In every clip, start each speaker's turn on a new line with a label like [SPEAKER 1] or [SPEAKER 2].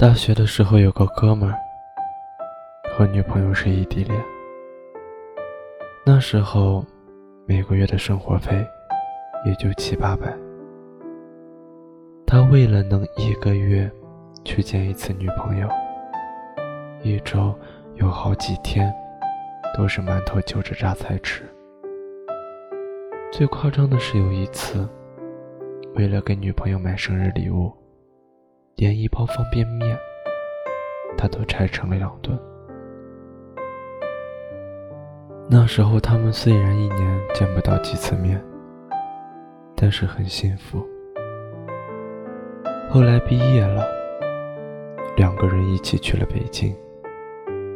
[SPEAKER 1] 大学的时候有个哥们儿，和女朋友是异地恋。那时候每个月的生活费也就七八百。他为了能一个月去见一次女朋友，一周有好几天都是馒头就着榨菜吃。最夸张的是有一次，为了给女朋友买生日礼物。连一包方便面，他都拆成了两顿。那时候他们虽然一年见不到几次面，但是很幸福。后来毕业了，两个人一起去了北京，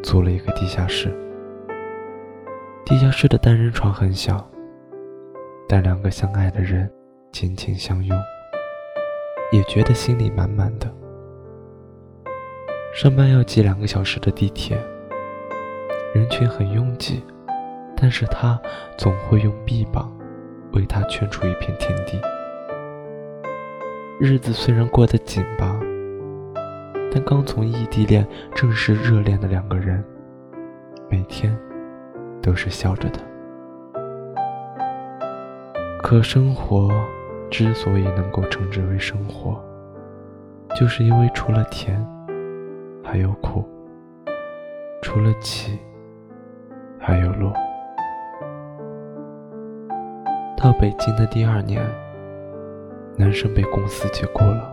[SPEAKER 1] 租了一个地下室。地下室的单人床很小，但两个相爱的人紧紧相拥。也觉得心里满满的。上班要挤两个小时的地铁，人群很拥挤，但是他总会用臂膀为他圈出一片天地。日子虽然过得紧巴，但刚从异地恋正式热恋的两个人，每天都是笑着的。可生活。之所以能够称之为生活，就是因为除了甜，还有苦；除了起，还有落。到北京的第二年，男生被公司解雇了，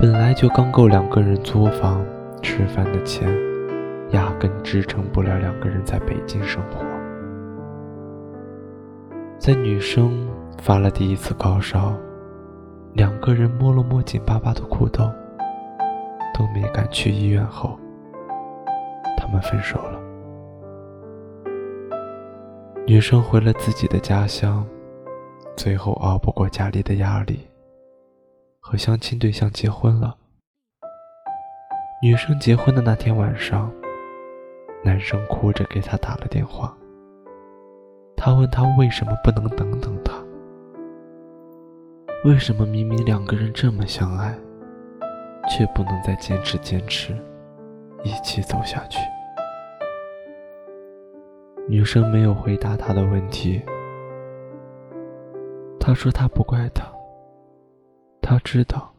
[SPEAKER 1] 本来就刚够两个人租房、吃饭的钱，压根支撑不了两个人在北京生活。在女生。发了第一次高烧，两个人摸了摸紧巴巴的裤兜，都没敢去医院后，他们分手了。女生回了自己的家乡，最后熬不过家里的压力，和相亲对象结婚了。女生结婚的那天晚上，男生哭着给她打了电话，他问她为什么不能等等。为什么明明两个人这么相爱，却不能再坚持坚持，一起走下去？女生没有回答他的问题。他说他不怪他，他知道，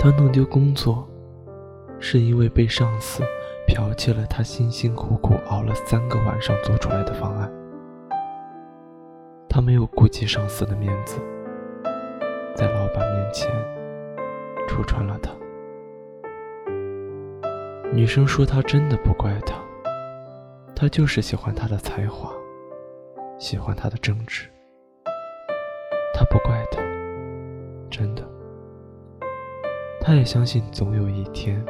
[SPEAKER 1] 他弄丢工作，是因为被上司剽窃了他辛辛苦苦熬了三个晚上做出来的方案。他没有顾及上司的面子。在老板面前戳穿了他。女生说：“他真的不怪他，她就是喜欢他的才华，喜欢他的正直。他不怪他，真的。她也相信总有一天，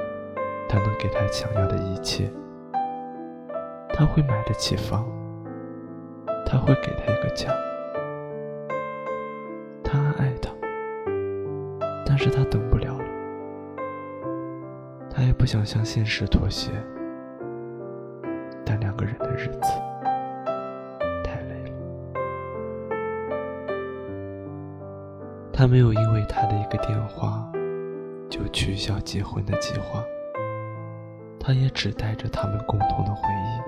[SPEAKER 1] 他能给他想要的一切。他会买得起房，他会给他一个家。是他等不了了，他也不想向现实妥协，但两个人的日子太累了。他没有因为他的一个电话就取消结婚的计划，他也只带着他们共同的回忆，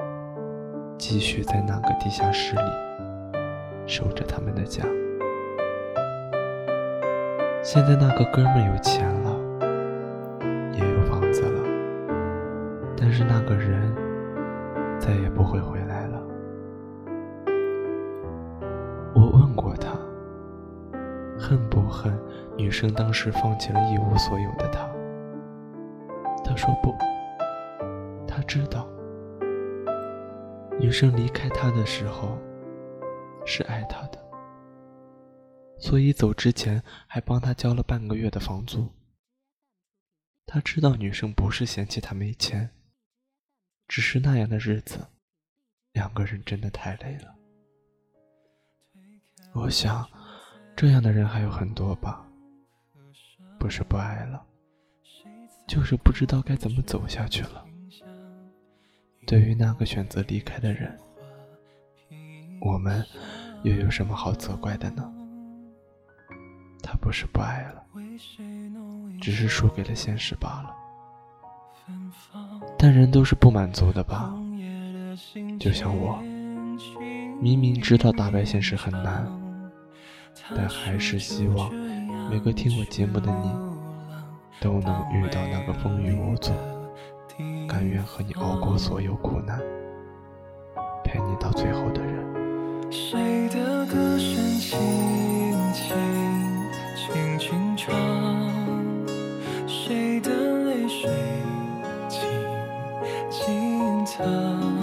[SPEAKER 1] 继续在那个地下室里守着他们的家。现在那个哥们有钱了，也有房子了，但是那个人再也不会回来了。我问过他，恨不恨女生当时放弃了一无所有的他？他说不，他知道，女生离开他的时候是爱他的。所以走之前还帮他交了半个月的房租。他知道女生不是嫌弃他没钱，只是那样的日子，两个人真的太累了。我想，这样的人还有很多吧。不是不爱了，就是不知道该怎么走下去了。对于那个选择离开的人，我们又有什么好责怪的呢？他不是不爱了，只是输给了现实罢了。但人都是不满足的吧？就像我，明明知道打败现实很难，但还是希望每个听我节目的你，都能遇到那个风雨无阻、甘愿和你熬过所有苦难、陪你到最后的人。
[SPEAKER 2] 谁的歌静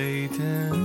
[SPEAKER 2] 给的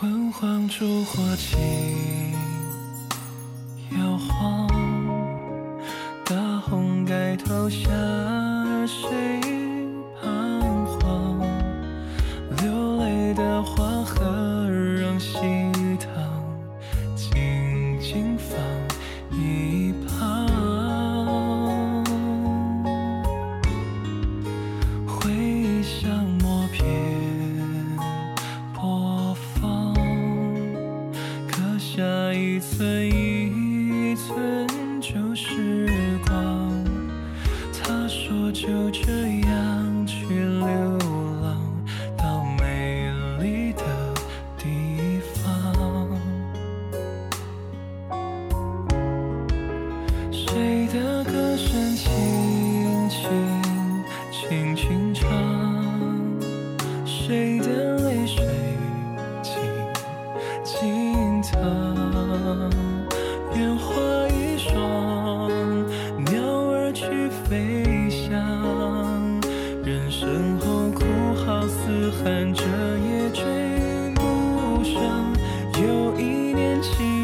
[SPEAKER 2] 昏黄烛火起下一寸一寸旧时光。他说就这样去流浪到美丽的地方。谁的歌声悲伤。人生后哭好似喊着也追不上，又一年起。